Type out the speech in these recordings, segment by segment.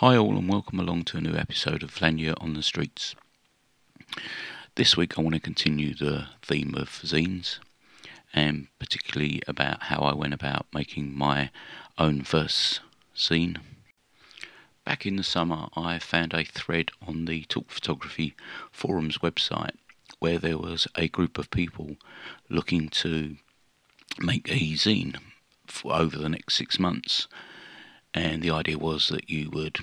Hi, all, and welcome along to a new episode of Flaneur on the Streets. This week, I want to continue the theme of zines, and particularly about how I went about making my own first zine. Back in the summer, I found a thread on the Talk Photography Forums website where there was a group of people looking to make a zine over the next six months and the idea was that you would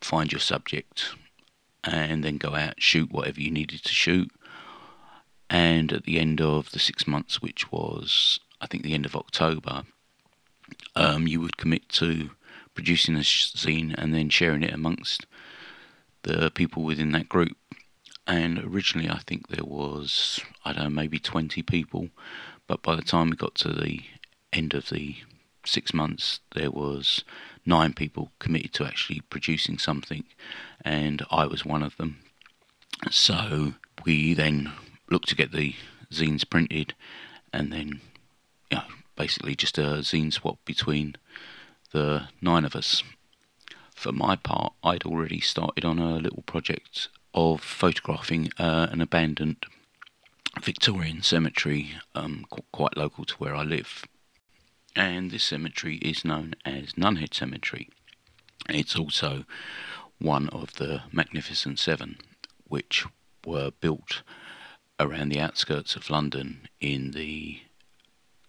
find your subject and then go out shoot whatever you needed to shoot. And at the end of the six months which was i think the end of october um, you would commit to producing a zine and then sharing it amongst the people within that group. And originally i think there was i don't know maybe 20 people. But by the time we got to the end of the six months, there was nine people committed to actually producing something, and I was one of them. So we then looked to get the zines printed, and then, you know, basically just a zine swap between the nine of us. For my part, I'd already started on a little project of photographing uh, an abandoned Victorian cemetery, um, qu- quite local to where I live and this cemetery is known as Nunhead Cemetery. It's also one of the Magnificent Seven, which were built around the outskirts of London in the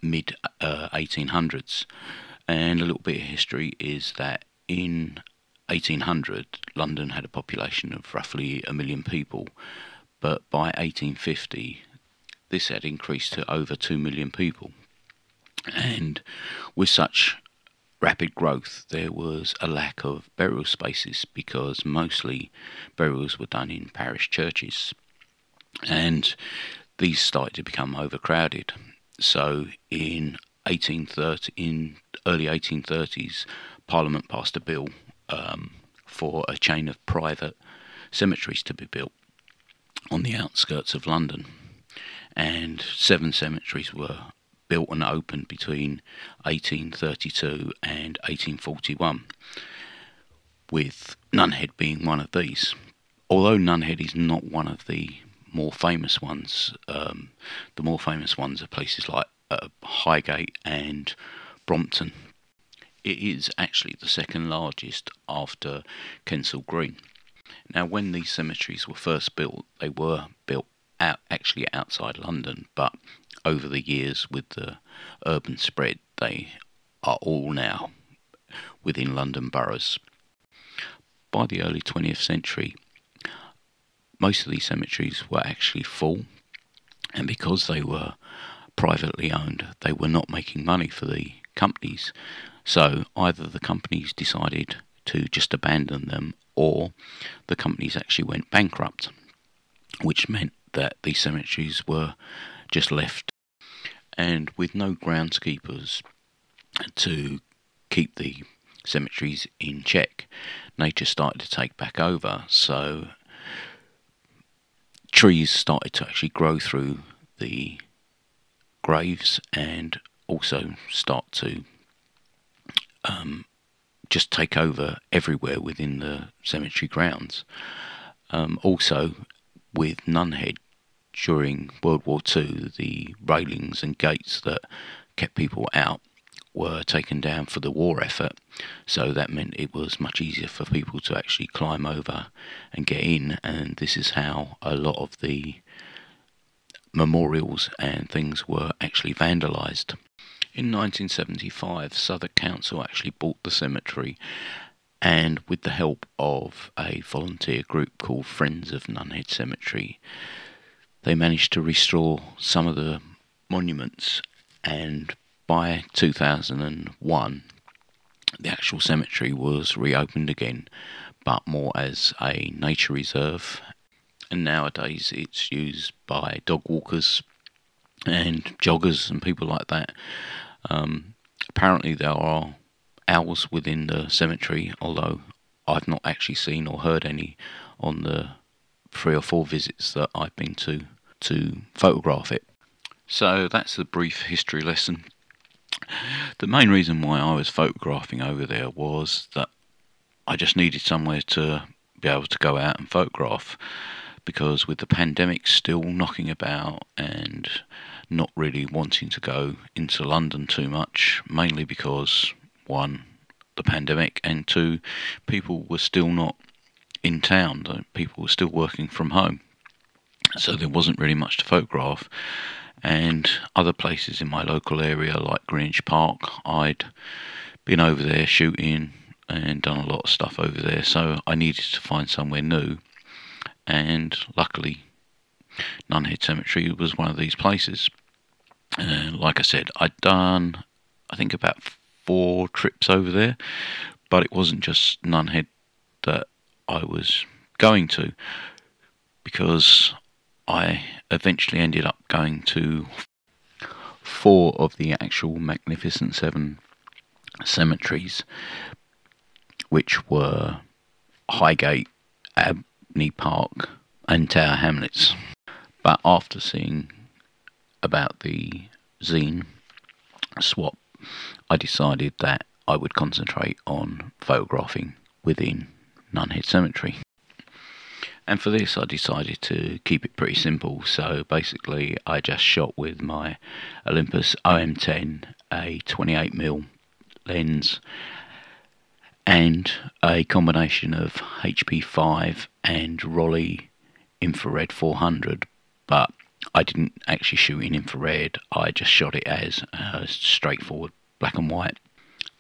mid uh, 1800s. And a little bit of history is that in 1800, London had a population of roughly a million people, but by 1850, this had increased to over 2 million people. And with such rapid growth, there was a lack of burial spaces because mostly burials were done in parish churches. And these started to become overcrowded. So in 1830, in early 1830s, Parliament passed a bill um, for a chain of private cemeteries to be built on the outskirts of London, and seven cemeteries were built and opened between 1832 and 1841, with Nunhead being one of these. Although Nunhead is not one of the more famous ones, um, the more famous ones are places like uh, Highgate and Brompton. It is actually the second largest after Kensal Green. Now, when these cemeteries were first built, they were built out actually outside London, but over the years with the urban spread, they are all now within London boroughs. By the early 20th century, most of these cemeteries were actually full, and because they were privately owned, they were not making money for the companies. So either the companies decided to just abandon them, or the companies actually went bankrupt, which meant that these cemeteries were just left and with no groundskeepers to keep the cemeteries in check, nature started to take back over. So trees started to actually grow through the graves and also start to um, just take over everywhere within the cemetery grounds. Um, also, with Nunhead during World War II, the railings and gates that kept people out were taken down for the war effort. So that meant it was much easier for people to actually climb over and get in. And this is how a lot of the memorials and things were actually vandalised. In 1975, Southwark Council actually bought the cemetery and with the help of a volunteer group called Friends of Nunhead Cemetery, they managed to restore some of the monuments, and by 2001, the actual cemetery was reopened again, but more as a nature reserve. And nowadays, it's used by dog walkers and joggers and people like that. Um, apparently, there are owls within the cemetery, although I've not actually seen or heard any on the three or four visits that I've been to to photograph it. So that's the brief history lesson. The main reason why I was photographing over there was that I just needed somewhere to be able to go out and photograph because with the pandemic still knocking about and not really wanting to go into London too much, mainly because one, the pandemic, and two, people were still not in town. People were still working from home, so there wasn't really much to photograph. And other places in my local area, like Greenwich Park, I'd been over there shooting and done a lot of stuff over there, so I needed to find somewhere new. And luckily, Nunhead Cemetery was one of these places. Uh, like I said, I'd done, I think, about four trips over there, but it wasn't just Nunhead that I was going to, because I eventually ended up going to four of the actual Magnificent Seven cemeteries, which were Highgate, Abney Park, and Tower Hamlets. But after seeing about the zine swap, I decided that I would concentrate on photographing within Nunhead Cemetery. And for this, I decided to keep it pretty simple. So basically, I just shot with my Olympus OM10, a 28mm lens, and a combination of HP5 and Rollei infrared 400. But I didn't actually shoot in infrared, I just shot it as straightforward black and white.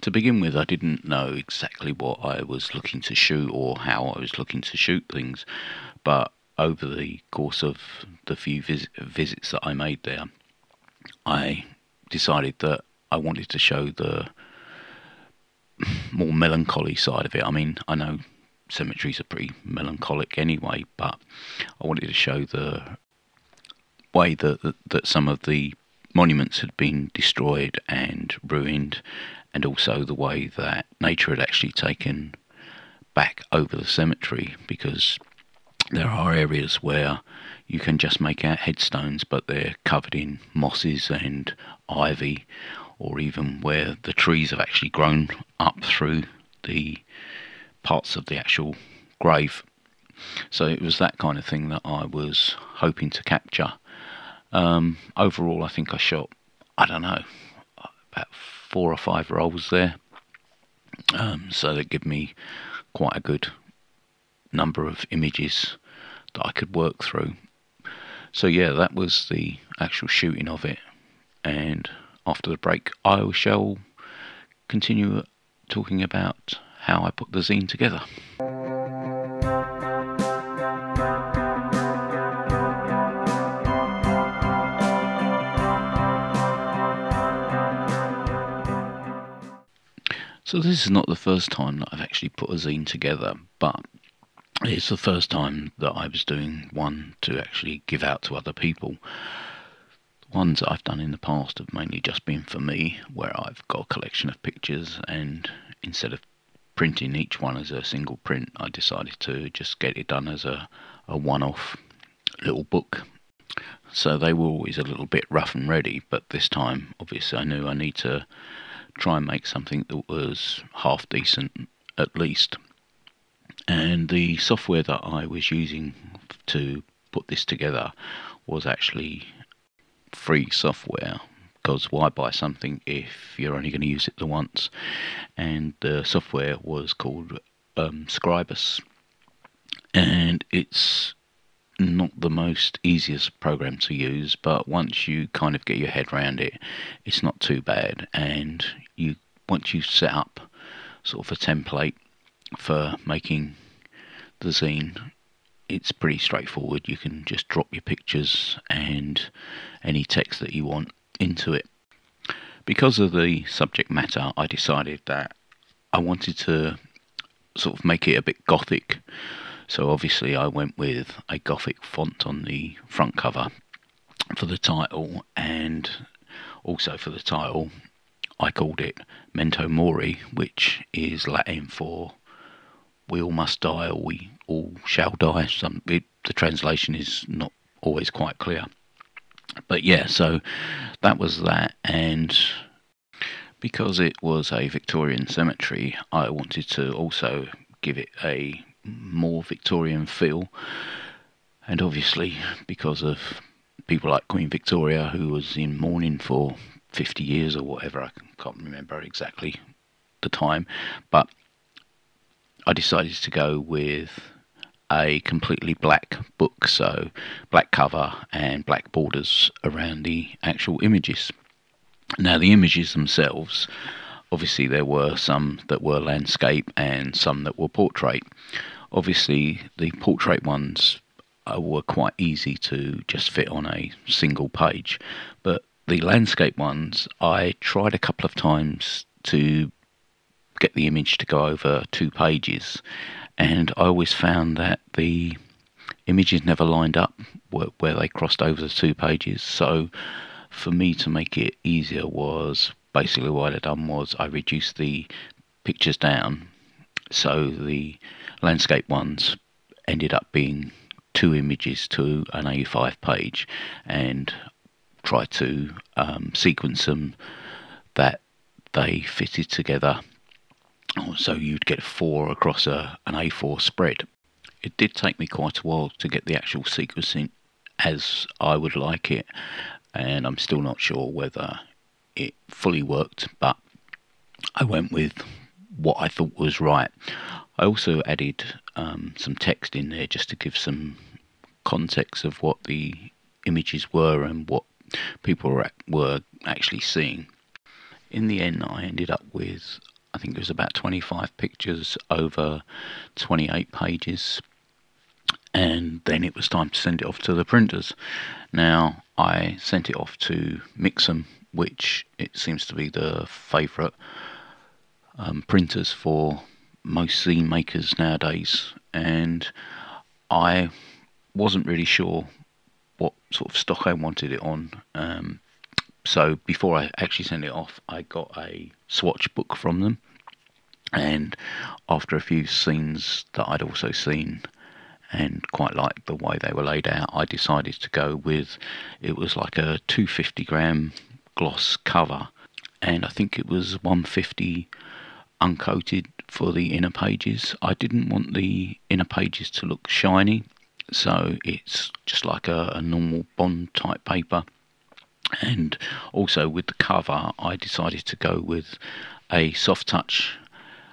To begin with, I didn't know exactly what I was looking to shoot or how I was looking to shoot things, but over the course of the few vis- visits that I made there, I decided that I wanted to show the more melancholy side of it. I mean, I know cemeteries are pretty melancholic anyway, but I wanted to show the way that, that, some of the monuments had been destroyed and ruined, and also the way that nature had actually taken back over the cemetery because there are areas where you can just make out headstones, but they're covered in mosses and ivy, or even where the trees have actually grown up through the parts of the actual grave. So it was that kind of thing that I was hoping to capture. Um, overall, I think I shot, I don't know, about four or five rolls there. Um, so that give me quite a good number of images that I could work through. So yeah, that was the actual shooting of it. And after the break, I shall continue talking about how I put the zine together. So this is not the first time that I've actually put a zine together, but it's the first time that I was doing one to actually give out to other people. The ones that I've done in the past have mainly just been for me, where I've got a collection of pictures, and instead of printing each one as a single print, I decided to just get it done as a, a one off little book. So they were always a little bit rough and ready, but this time, obviously, I knew I need to try and make something that was half decent at least. And the software that I was using to put this together was actually free software because why buy something if you're only going to use it the once? And the software was called um, Scribus, and it's not the most easiest program to use, but once you kind of get your head around it, it's not too bad. And you once you set up sort of a template for making the zine, it's pretty straightforward. You can just drop your pictures and any text that you want into it. Because of the subject matter, I decided that I wanted to sort of make it a bit gothic. So obviously, I went with a gothic font on the front cover for the title, and also for the title, I called it Memento Mori, which is Latin for "We all must die, or we all shall die." Some it, the translation is not always quite clear, but yeah. So that was that, and because it was a Victorian cemetery, I wanted to also give it a more Victorian feel. And obviously, because of people like Queen Victoria, who was in mourning for 50 years or whatever, I can't remember exactly the time, but I decided to go with a completely black book, so black cover and black borders around the actual images. Now, the images themselves, obviously, there were some that were landscape and some that were portrait. Obviously, the portrait ones uh, were quite easy to just fit on a single page, but the landscape ones, I tried a couple of times to get the image to go over two pages, and I always found that the images never lined up where, they crossed over the two pages. So for me to make it easier was basically what I'd done was I reduced the pictures down. So the landscape ones ended up being two images to an A5 page and try to um, sequence them that they fitted together so you'd get four across a, an A4 spread. It did take me quite a while to get the actual sequencing as I would like it, and I'm still not sure whether it fully worked, but I went with what I thought was right. I also added um, some text in there just to give some context of what the images were and what people were, were actually seeing. In the end, I ended up with I think it was about 25 pictures over 28 pages. And then it was time to send it off to the printers. Now, I sent it off to Mixam, which it seems to be the favourite um, printers for most zine makers nowadays. And I wasn't really sure what sort of stock I wanted it on. Um, so before I actually sent it off, I got a swatch book from them, and after a few zines that I'd also seen and quite liked the way they were laid out, I decided to go with it was like a 250 gram gloss cover, and I think it was 150 uncoated for the inner pages. I didn't want the inner pages to look shiny, so it's just like a, a normal bond type paper and also with the cover, I decided to go with a soft touch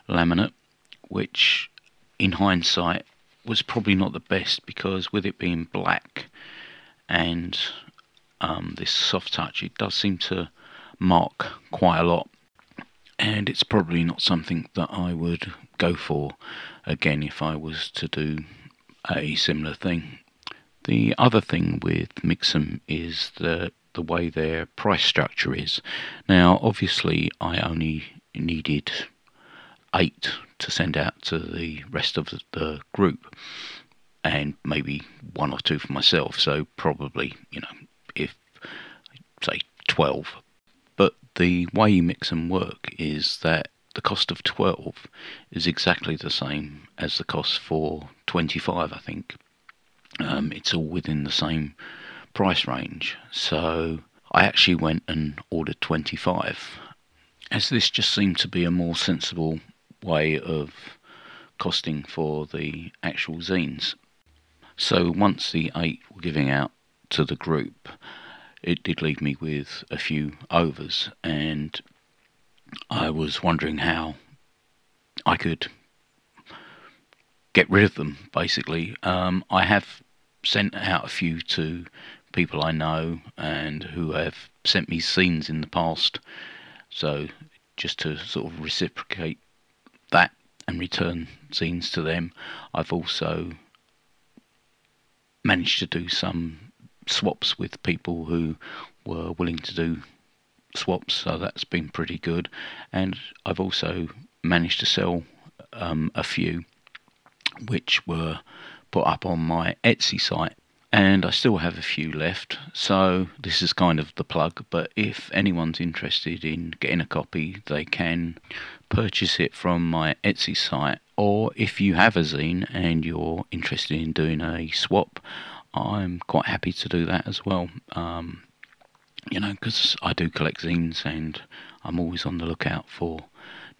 laminate, which in hindsight was probably not the best because with it being black and um, this soft touch, it does seem to mark quite a lot. And it's probably not something that I would go for again if I was to do a similar thing. The other thing with Mixam is that the way their price structure is. Now, obviously, I only needed eight to send out to the rest of the group, and maybe one or two for myself. So probably, you know, if say twelve. The way you Mixam work is that the cost of 12 is exactly the same as the cost for 25, I think. Um, it's all within the same price range. So I actually went and ordered 25, as this just seemed to be a more sensible way of costing for the actual zines. So once the eight were giving out to the group, it did leave me with a few overs, and I was wondering how I could get rid of them. Basically, um, I have sent out a few to people I know and who have sent me zines in the past. So just to sort of reciprocate that and return zines to them, I've also managed to do some swaps with people who were willing to do swaps, so that's been pretty good. And I've also managed to sell um, a few which were put up on my Etsy site and I still have a few left. So this is kind of the plug. But if anyone's interested in getting a copy, they can purchase it from my Etsy site. Or if you have a zine and you're interested in doing a swap, I'm quite happy to do that as well. Um, you know, because I do collect zines and I'm always on the lookout for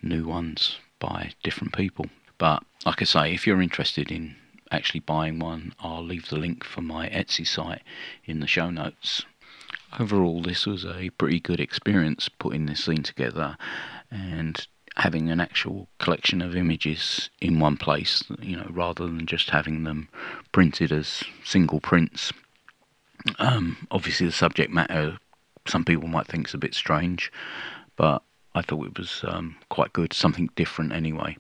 new ones by different people. But like I say, if you're interested in actually buying one, I'll leave the link for my Etsy site in the show notes. Overall, this was a pretty good experience putting this zine together and having an actual collection of images in one place, you know, rather than just having them printed as single prints. Um, obviously, the subject matter, some people might think is a bit strange, but I thought it was um, quite good, something different anyway.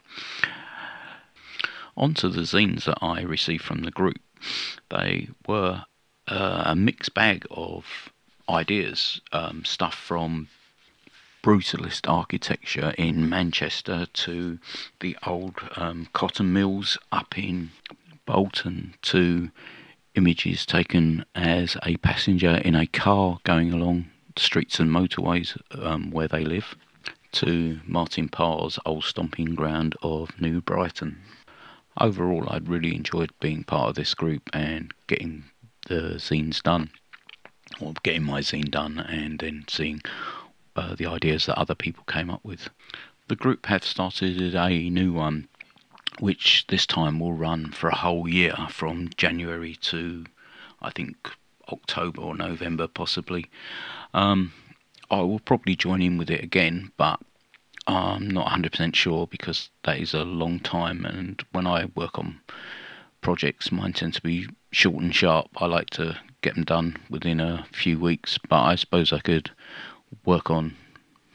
On to the zines that I received from the group. They were uh, a mixed bag of ideas, um, stuff from brutalist architecture in Manchester to the old um, cotton mills up in Bolton to images taken as a passenger in a car going along streets and motorways um, where they live to Martin Parr's old stomping ground of New Brighton. Overall, I'd really enjoyed being part of this group and getting the zines done, or getting my zine done, and then seeing uh, the ideas that other people came up with. The group have started a new one, which this time will run for a whole year from January to I think October or November, possibly. Um, I will probably join in with it again, but I'm not 100% sure because that is a long time, and when I work on projects, mine tend to be short and sharp. I like to get them done within a few weeks, but I suppose I could work on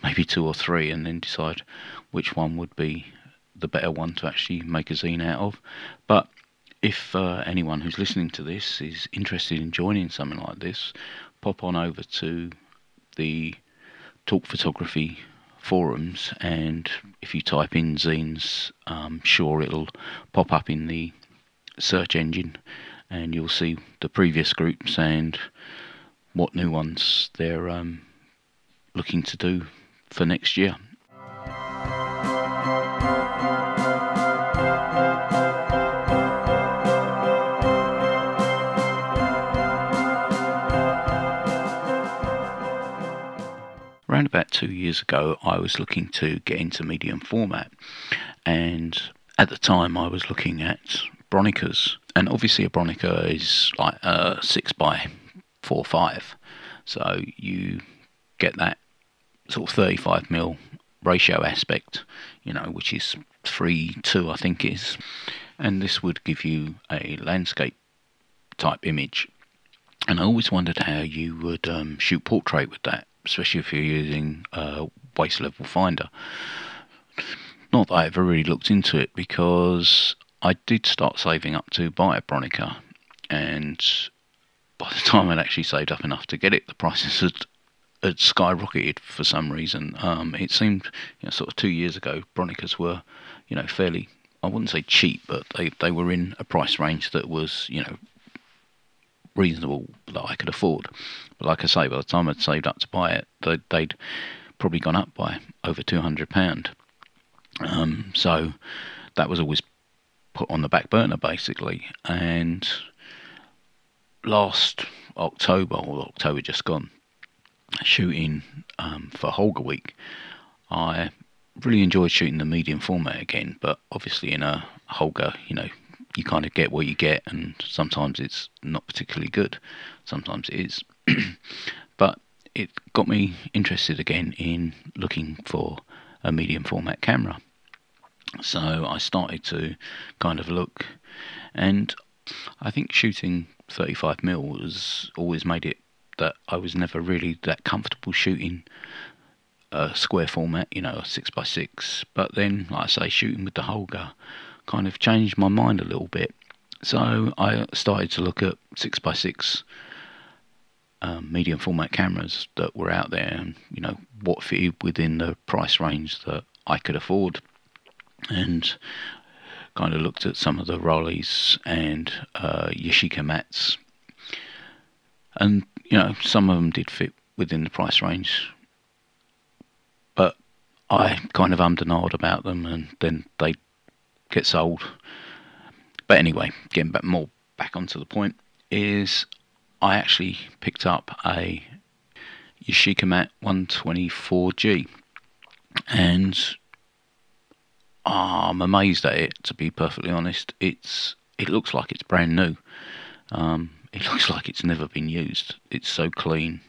maybe two or three and then decide which one would be the better one to actually make a zine out of. But if uh, anyone who's listening to this is interested in joining something like this, pop on over to the Talk Photography forums, and if you type in zines, I'm sure it'll pop up in the search engine, and you'll see the previous groups and what new ones they're um, looking to do for next year. Around about two years ago, I was looking to get into medium format, and at the time, I was looking at Bronicas, and obviously, a Bronica is like a six by four five, so you get that sort of 35 mil ratio aspect, you know, which is 3 2, I think is. And this would give you a landscape type image. And I always wondered how you would um, shoot portrait with that, especially if you're using a waist level finder. Not that I ever really looked into it because I did start saving up to buy a Bronica, and by the time I'd actually saved up enough to get it, the prices had had skyrocketed for some reason. Um, it seemed, you know, sort of two years ago, Bronicas were, you know, fairly. I wouldn't say cheap, but they, they were in a price range that was, you know, reasonable that I could afford. But like I say, by the time I'd saved up to buy it, they'd, they'd probably gone up by over two hundred pound. Um, so that was always put on the back burner basically. And last October or October just gone, shooting um, for Holga Week, I really enjoyed shooting the medium format again. But obviously, in a Holga, you know, you kind of get what you get, and sometimes it's not particularly good. Sometimes it is. but it got me interested again in looking for a medium format camera. So I started to kind of look, and I think shooting 35mm has always made it that I was never really that comfortable shooting a square format, you know, six by six. But then, like I say, shooting with the Holga kind of changed my mind a little bit. So I started to look at six by six um, medium format cameras that were out there, and you know what fitted within the price range that I could afford, and kind of looked at some of the Rolleis and uh, Yashica mats, and you know, some of them did fit within the price range, but I kind of and ahed about them, and then they get sold. But anyway, getting back more back onto the point is I actually picked up a Yashica Mat 124G, and I'm amazed at it. To be perfectly honest, it's it looks like it's brand new. Um, it looks like it's never been used. It's so clean.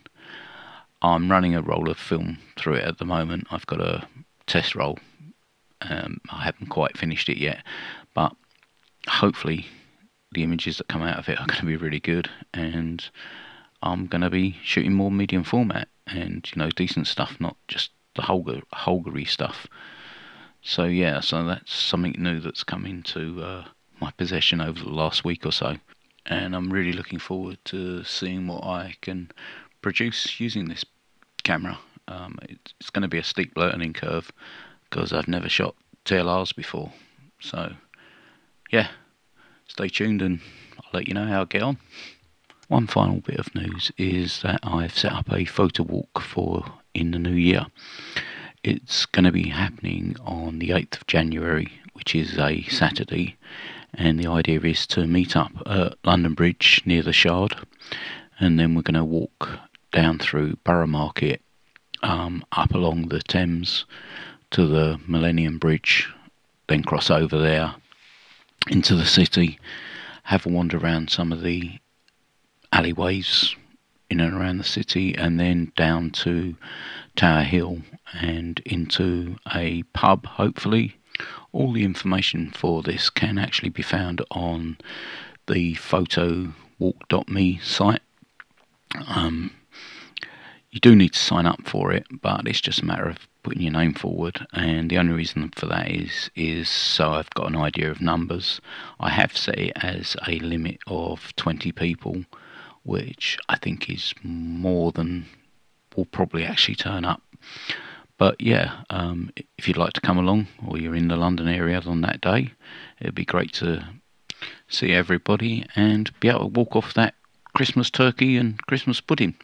I'm running a roll of film through it at the moment. I've got a test roll. Um, I haven't quite finished it yet, but hopefully the images that come out of it are going to be really good, and I'm going to be shooting more medium format and you know decent stuff, not just the Holga Holgery stuff. So yeah, so that's something new that's come into uh, my possession over the last week or so, and I'm really looking forward to seeing what I can produce using this camera. Um, it's, it's going to be a steep learning curve because I've never shot TLRs before, so yeah, stay tuned and I'll let you know how I get on. One final bit of news is that I've set up a photo walk for in the new year. It's going to be happening on the 8th of January, which is a Saturday, and the idea is to meet up at London Bridge near the Shard, and then we're going to walk down through Borough Market, um, up along the Thames to the Millennium Bridge, then cross over there into the city, have a wander around some of the alleyways in and around the city, and then down to Tower Hill and into a pub, hopefully. All the information for this can actually be found on the photowalk.me site. Um, you do need to sign up for it, but it's just a matter of putting your name forward. And the only reason for that is is so I've got an idea of numbers. I have set it as a limit of 20 people, which I think is more than will probably actually turn up. But yeah, um, if you'd like to come along or you're in the London area on that day, it'd be great to see everybody and be able to walk off that Christmas turkey and Christmas pudding.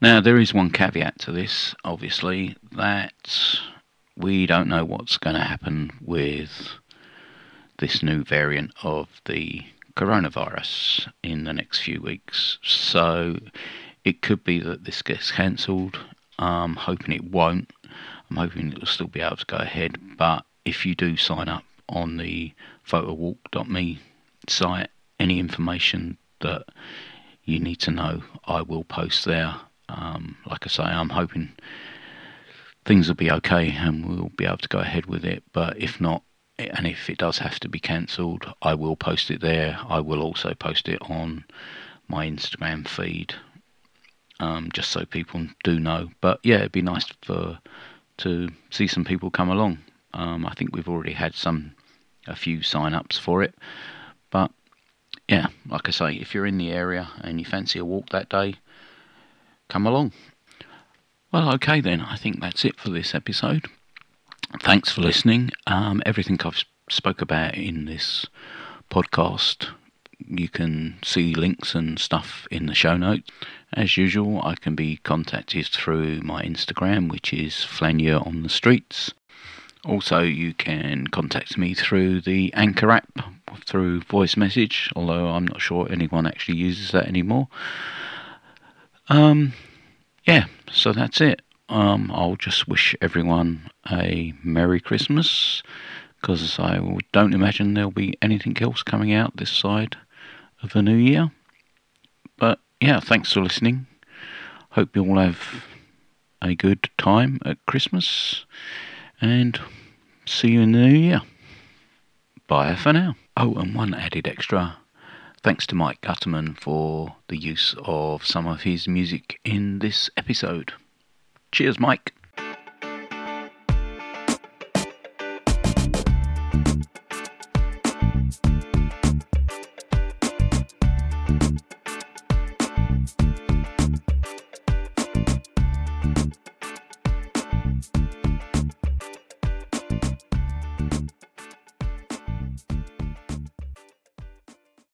Now, there is one caveat to this, obviously, that we don't know what's going to happen with this new variant of the coronavirus in the next few weeks. So it could be that this gets cancelled. I'm hoping it won't. I'm hoping it'll still be able to go ahead. But if you do sign up on the photowalk.me site, any information that you need to know, I will post there. Um, like I say, I'm hoping things will be okay and we'll be able to go ahead with it. But if not, and if it does have to be cancelled, I will post it there. I will also post it on my Instagram feed, um, just so people do know. But yeah, it'd be nice for to see some people come along. Um, I think we've already had some a few sign-ups for it, but yeah, like I say, if you're in the area and you fancy a walk that day, come along. Well, okay then. I think that's it for this episode. Thanks for listening. Um, everything I've spoke about in this podcast, you can see links and stuff in the show notes. As usual, I can be contacted through my Instagram, which is Flaneur on the Streets. Also, you can contact me through the Anchor app through voice message, although I'm not sure anyone actually uses that anymore. Um, yeah, so that's it. Um, I'll just wish everyone a Merry Christmas because I don't imagine there'll be anything else coming out this side of the new year. But yeah, thanks for listening. Hope you all have a good time at Christmas and see you in the new year. Bye for now. Oh, and one added extra. Thanks to Mike Gutterman for the use of some of his music in this episode. Cheers, Mike.